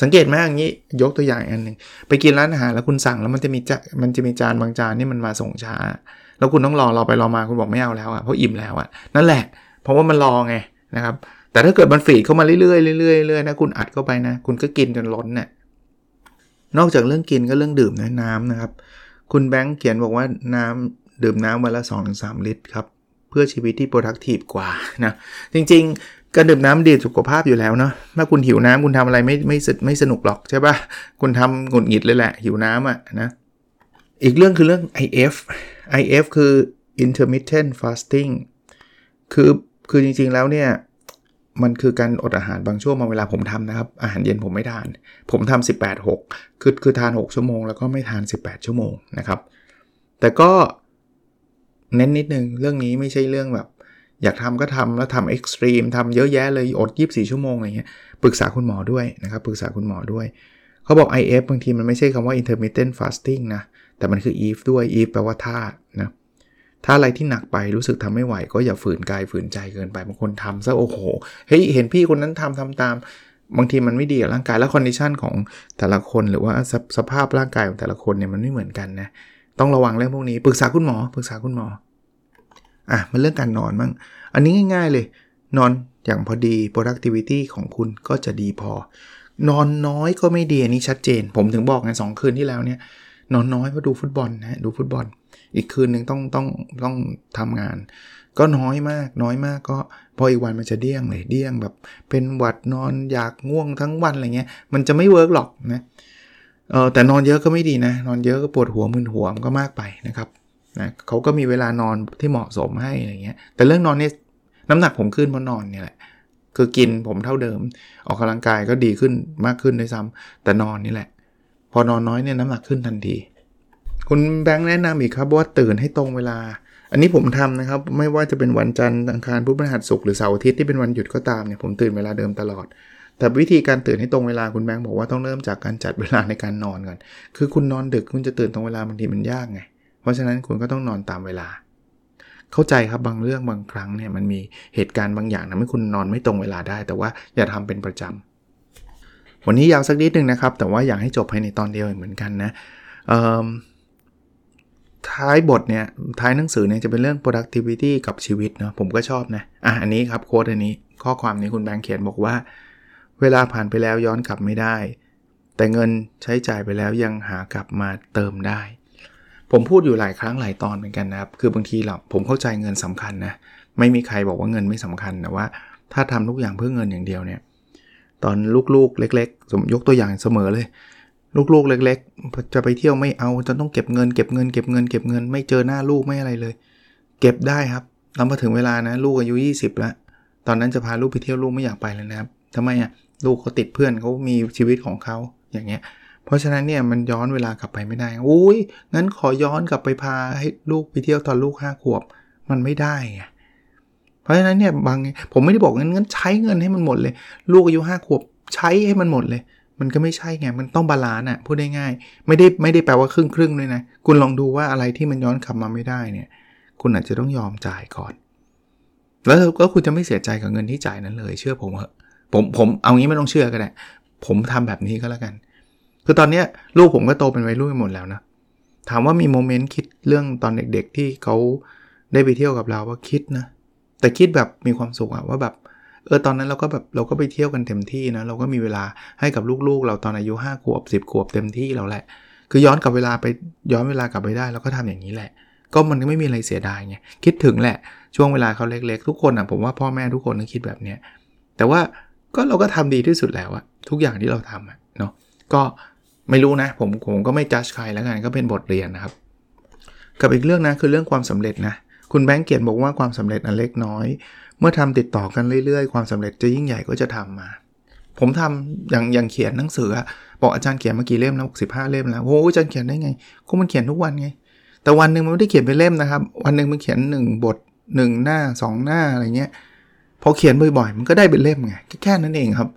สังเกตไหมอย่างนี้ยกตัวอย่างอันหนึ่งไปกินร้านอาหารแล้วคุณสั่งแล้วมันจะมีจมันจะมีจานบางจานนี่มันมาส่งช้า แล้วคุณต้องรอรอไปรอมาคุณบอกไม่เอาแล้วอะ่ะเพราะอิ่มแล้วอะ่ะนั่นแหละ เพราะว่ามันรอไงนะครับ แต่ถ้าเกิดมันฝีเข้ามาเรื่อยๆเรื่อยๆเรื่อยๆนะคุณอัดเข้าไปนะ คุณก็กินจนล้นเนี่ยนอกจากเรื่องกินก็เรื่องดื่มนะน้ำนะครับ คุณแบงค์เขียนบอกว่าน้ำดื่มน้ำวันละ2-3 ลิตรครับ เพื่อชีวิตที่ productive กว่านะจริงๆ การดื่มน้ำดีสุขภาพอยู่แล้วเนาะถ้าคุณหิวน้ำคุณทำอะไรไม่ไม่ไม่สนุกหรอกใช่ปะคุณทำหงุดหงิดเลยแหละ หิวน้ำอะนะอีกเรื่องคือเรื่อง IF IF คือ intermittent fasting คือคือจริงๆแล้วเนี่ยมันคือการอดอาหารบางช่วงบางเวลาผมทำนะครับ อาหารเย็นผมไม่ทาน ผมทำ18 6 คือคือทาน 6 ชั่วโมง แล้วก็ไม่ทาน 18 ชั่วโมงนะครับ แต่ก็ เน้นนิดนึงเรื่องนี้ไม่ใช่เรื่องแบบ อยากทำก็ทำแล้วทำเอ็กซ์ตรีมทำเยอะแยะเลยอด 24 ชั่วโมงอะไรเงี้ยปรึกษาคุณหมอด้วยนะครับปรึกษาคุณหมอด้วย เขาบอก IF บางทีมันไม่ใช่คำว่า intermittent fasting นะแต่มันคือ if ด้วย if แปลว่าถ้านะถ้าอะไรที่หนักไปรู้สึกทำไม่ไหว ก็อย่าฝืนกายฝืนใจเกินไปบางคนทำซะโอ้โหเฮ้ยเห็นพี่คนนั้นทำทำตาม บางทีมันไม่ดีกับร่างกายแล้วคอนดิชันของแต่ละคนหรือว่าสสภาพร่างกายของแต่ละคนเนี่ยมันไม่เหมือนกันนะ ต้องระวังเรื่องพวกนี้ปรึกษาคุณหมอปรึกษาคุณหมออะมันเรื่องการนอนบ้างอันนี้ง่าย ๆเลย นอนอย่างพอดี productivity ของคุณก็จะดีพอ นอนน้อยก็ไม่ดีอันนี้ชัดเจน ผมถึงบอกไงสองคืนที่แล้วเนี่ยนอนน้อยเพราะดูฟุตบอลนะดูฟุตบอล อีกคืนหนึ่งต้องต้องต้องทำงาน ก็น้อยมากน้อยมากก็พออีกวันมันจะเดี้ยงเลยเดี้ยงแบบ เป็นหวัดนอนอยากง่วงทั้งวันอะไรเงี้ยมันจะไม่เวิร์กหรอกนะเเออแต่นอนเยอะก็ไม่ดีนะ นอนเยอะก็ปวดหัวมึนหัวมันก็มากไปนะครับนะเขาก็มีเวลานอนที่เหมาะสมให้อะไรเงี้ย แต่เรื่องนอนเนี่ยน้ำหนักผมขึ้นเพราะนอนเนี่ยแหละ คือกินผมเท่าเดิม ออกกำลังกายก็ดีขึ้นมากขึ้นด้วยซ้ำแต่นอนนี่แหละ พอนอนน้อยเนี่ยน้ำหนักขึ้นทันที คุณแบงค์แนะนำอีกครับว่าตื่นให้ตรงเวลา อันนี้ผมทำนะครับ ไม่ว่าจะเป็นวันจันทร์อังคารพุธพฤหัสศุกร์หรือเสาร์อาทิตย์ที่เป็นวันหยุดก็ตามเนี่ยผมตื่นเวลาเดิมตลอด แต่วิธีการตื่นให้ตรงเวลาคุณแบงค์บอกว่าต้องเริ่มจากการจัดเวลาในการนอนก่อน คือคุณนอนดึกคุณจะตื่นตรงเวลาบางทีมันยากไง เพราะฉะนั้นคุณก็ต้องนอนตามเวลา เข้าใจครับบางเรื่องบางครั้งเนี่ยมันมีเหตุการณ์บางอย่างทำให้คุณนอนไม่ตรงเวลาได้ แต่ว่าอย่าทำเป็นประจำวันนี้ยาวสักนิดนึงนะครับ แต่ว่าอยากให้จบภายในตอนเดียวเหมือนกันนะท้ายบทเนี่ยท้ายหนังสือเนี่ยจะเป็นเรื่อง productivity กับชีวิตเนาะผมก็ชอบนะอะอันนี้ครับโค้ดอันนี้ข้อความนี้คุณแบงค์เขียนบอกว่า เวลาผ่านไปแล้วย้อนกลับไม่ได้ แต่เงินใช้จ่ายไปแล้วยังหากลับมาเติมได้ ผมพูดอยู่หลายครั้งหลายตอนเหมือนกันนะครับ คือบางทีเราผมเข้าใจเงินสำคัญนะ ไม่มีใครบอกว่าเงินไม่สำคัญแต่ว่า ถ้าทำทุกอย่างเพื่อเงินอย่างเดียวเนี่ย ตอนลูกๆ เล็ก ๆ สมยกตัวอย่างเสมอเลย ลูกๆ เล็ก ๆ จะไปเที่ยวไม่เอาจะต้องเก็บเงินเก็บเงินเก็บเงินเก็บเงินไม่เจอหน้าลูกไม่อะไรเลย เก็บได้ครับแล้วมาถึงเวลานะ ลูกอายุ 20 แล้ว ตอนนั้นจะพาลูกไปเที่ยวลูกไม่อยากไปแล้วนะครับทำไมอะ ลูกเขาติดเพื่อนเขามีชีวิตของเขาอย่างเงี้ย เพราะฉะนั้นเนี่ยมันย้อนเวลากลับไปไม่ได้ อุ้ยงั้นขอย้อนกลับไปพาให้ลูกไปเที่ยวตอนลูก5ขวบ มันไม่ได้ไงเพราะฉะนั้นเนี่ยบางผมไม่ได้บอกงั้นงั้นใช้เงินให้มันหมดเลย ลูกอายุ5ขวบใช้ให้มันหมดเลย มันก็ไม่ใช่ไง มันต้อง balance อะพูดได้ง่าย ไม่ได้ไม่ได้แปลว่าครึ่งครึ่งด้วยนะ คุณลองดูว่าอะไรที่มันย้อนกลับมาไม่ได้เนี่ย คุณอาจจะต้องยอมจ่ายก่อน แล้วก็คุณจะไม่เสียใจกับเงินที่จ่ายนั้นเลย เชื่อผมเหอะ ผมผมเอางี้ไม่ต้องเชื่อก็ได้ ผมทำแบบนี้ก็แล้วกัน คือตอนเนี้ยลูกผมก็โตเป็นวัยรุ่นหมดแล้วนะ ถามว่ามี moment คิดเรื่องตอนเด็กๆ ที่เขาได้ไปเที่ยวกับเราว่าคิดนะ แต่คิดแบบมีความสุขอะว่าแบบเออตอนนั้นเราก็แบบเราก็ไปเที่ยวกันเต็มที่นะเราก็มีเวลาให้กับลูกๆ เราตอนอายุ5ขวบ 10 ขวบเต็มที่เราแหละ คือย้อนกลับเวลาไปย้อนเวลากลับไปได้เราก็ทำอย่างนี้แหละ ก็มันไม่มีอะไรเสียดายไงคิดถึงแหละช่วงเวลาเขาเล็กๆ ทุกคนอะผมว่าพ่อแม่ทุกคนต้องคิดแบบเนี้ยแต่ว่า ก็เราก็ทำดีที่สุดแล้วอะทุกอย่างที่เราทำอะเนาะก็ไม่รู้นะผมผมก็ไม่จัดใครแล้วกันก็เป็นบทเรียนนะครับ กับอีกเรื่องนะคือเรื่องความสำเร็จนะคุณแบงค์เกียรติบอกว่าความสำเร็จอันเล็กน้อย เมื่อทำติดต่อกันเรื่อยๆ ความสำเร็จจะยิ่งใหญ่ก็จะทำมา ผมทำอย่างอย่างเขียนหนังสือบอกอาจารย์เขียนมื่อกี้เล่มแล้วหกสิบห้าเล่มแล้วโอ้อาจารย์เขียนได้ไงก็มันเขียนทุกวันไง แต่วันหนึ่งมันไม่ได้เขียนเป็นเล่มนะครับ วันหนึ่งมันเขียน 1 บท 1 หน้า 2 หน้าอะไรเงี้ย พอเขียนบ่อยๆ มันก็ได้เป็นเล่มไงแค่นั้นเองครับ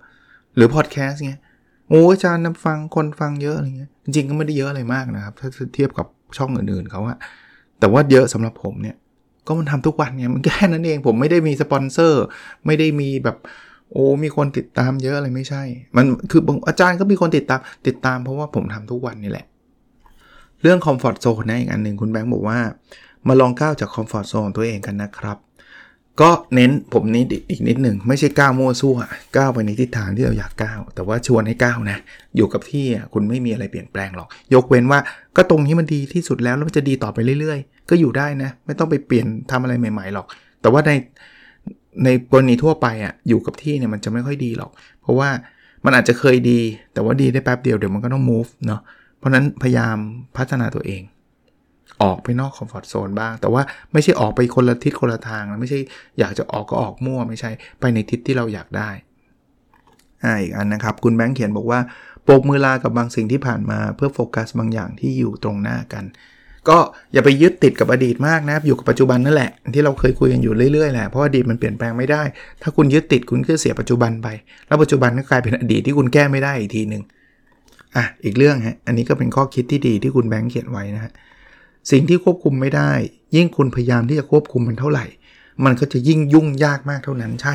หรือพอดแคสต์เงี้ยโอ้อาจารย์ฟังคนฟังเยอะอะไรเงี้ยจริงๆก็ไม่ได้เยอะอะไรมากนะครับ ถ้าเทียบกับช่องอื่นๆเขาอะแต่ว่าเยอะสำหรับผมเนี่ย ก็มันทำทุกวันไงมันแค่นั้นเองผมไม่ได้มีสปอนเซอร์ ไม่ได้มีแบบโอ้มีคนติดตามเยอะอะไรไม่ใช่ มันคืออาจารย์ก็มีคนติดตามติดตามเพราะว่าผมทำทุกวันนี่แหละ เรื่อง comfort zone นะอีกอันหนึ่งคุณแบงค์บอกว่า มาลองก้าวจาก comfort zone ตัวเองกันนะครับ ก็เน้นผมนิดอีกนิดหนึ่งไม่ใช่ก้าวมั่วซั่วก้าวไปในทิศทางที่เราอยากก้าวแต่ว่าชวนให้ก้าวนะ อยู่กับที่คุณไม่มีอะไรเปลี่ยนแปลงหรอก ยกเว้นว่าก็ตรงนี้มันดีที่สุดแล้วแล้วมันจะดีต่อไปเรื่อยๆ ก็อยู่ได้นะ ไม่ต้องไปเปลี่ยนทำอะไรใหม่ ๆหรอก แต่ว่าในในกรณีทั่วไปอะอยู่กับที่เนี่ยมันจะไม่ค่อยดีหรอก เพราะว่ามันอาจจะเคยดี แต่ว่าดีได้แป๊บเดียวเดี๋ยวมันก็ต้อง move เนาะเพราะนั้นพยายามพัฒนาตัวเอง ออกไปนอกคอมฟอร์ทโซนบ้าง แต่ว่าไม่ใช่ออกไปคนละทิศคนละทางนะไม่ใช่อยากจะออกก็ออกมั่วไม่ใช่ไปในทิศที่เราอยากได้อ่าอีกอันนะครับ คุณแบงค์เขียนบอกว่าโปกมือลากับบางสิ่งที่ผ่านมาเพื่อโฟกัสบางอย่างที่อยู่ตรงหน้ากัน ก็อย่าไปยึดติดกับอดีตมากนะครับอยู่กับปัจจุบันนั่นแหละ ที่เราเคยคุยกันอยู่เรื่อยๆแหละเพราะอดีตมันเปลี่ยนแปลงไม่ได้ ถ้าคุณยึดติดคุณก็เสียปัจจุบันไป แล้วปัจจุบันก็กลายเป็นอดีตที่คุณแก้ไม่ได้อีกทีหนึ่งอะอีกเรื่องฮะอันนี้ก็เป็นข้อคิดที่ดีที่คุณแบงค์เขียนไว้นะฮะ สิ่งที่ควบคุมไม่ได้ ยิ่งคุณพยายามที่จะควบคุมมันเท่าไหร่ มันก็จะยิ่งยุ่งยากมากเท่านั้นใช่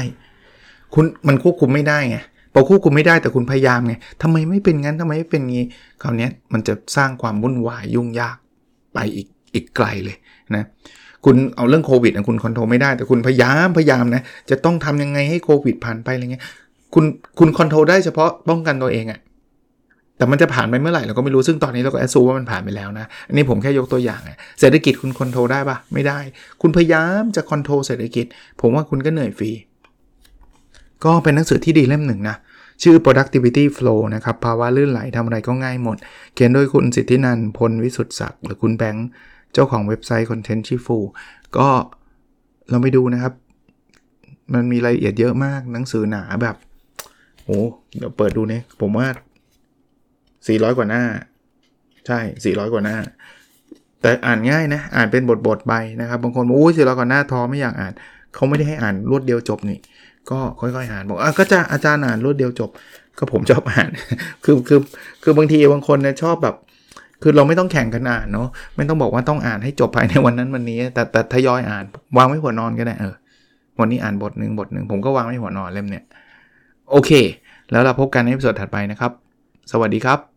คุณมันควบคุมไม่ได้ไงพอควบคุมไม่ได้แต่คุณพยายามไงทำไมไม่เป็นงั้นทำไมไม่เป็นงี้คราวนี้มันจะสร้างความวุ่นวายยุ่งยากไปอีกอีกไกลเลยนะคุณเอาเรื่องโควิดนะคุณ control ไม่ได้แต่คุณพยายามพยายามนะจะต้องทำยังไงให้โควิดผ่านไปอะไรเงี้ยคุณคุณ control ได้เฉพาะป้องกันตัวเองอะ แต่มันจะผ่านไปเมื่อไหร่เราก็ไม่รู้ซึ่งตอนนี้เราก็ assume ว่ามันผ่านไปแล้วนะ อันนี้ผมแค่ยกตัวอย่างเศรษฐกิจคุณ control ได้ปะไม่ได้ คุณพยายามจะ control เศรษฐกิจ ผมว่าคุณก็เหนื่อยฟรี ก็เป็นหนังสือที่ดีเล่มหนึ่งนะชื่อ productivity flow นะครับ ภาวะลื่นไหลทำอะไรก็ง่ายหมด เขียนโดยคุณสิทธินันพลวิสุทธิศักดิ์หรือคุณแบงค์เจ้าของเว็บไซต์ Content ชื่อฟูก็เราไปดูนะครับ มันมีรายละเอียดเยอะมากหนังสือหนาแบบโอ้เดี๋ยวเปิดดูเนี่ยผมว่า 400 กว่าหน้า ใช่ 400 กว่าหน้า แต่อ่านง่ายนะ อ่านเป็นบทบทไปนะครับ บางคนบอกโอ้ยสี่ร้อยกว่าหน้าท้อไม่อยากอ่าน เขาไม่ได้ให้อ่านรวดเดียวจบนี่ ก็ค่อยๆอ่านบอกอะก็จะอาจารย์อ่านรวดเดียวจบ ก็ผมชอบอ่าน คือคือคือบางทีบางคนเนี่ยชอบแบบ คือเราไม่ต้องแข่งกันอ่านเนาะ ไม่ต้องบอกว่าต้องอ่านให้จบภายในวันนั้นวันนี้ แต่แต่ทยอยอ่าน วางไว้หัวนอนก็ได้เออ วันนี้อ่านบทหนึ่งบทหนึ่งผมก็วางไว้หัวนอนเล่มเนี่ย โอเค แล้วเราพบกันในสดถัดไปนะครับสวัสดีครับ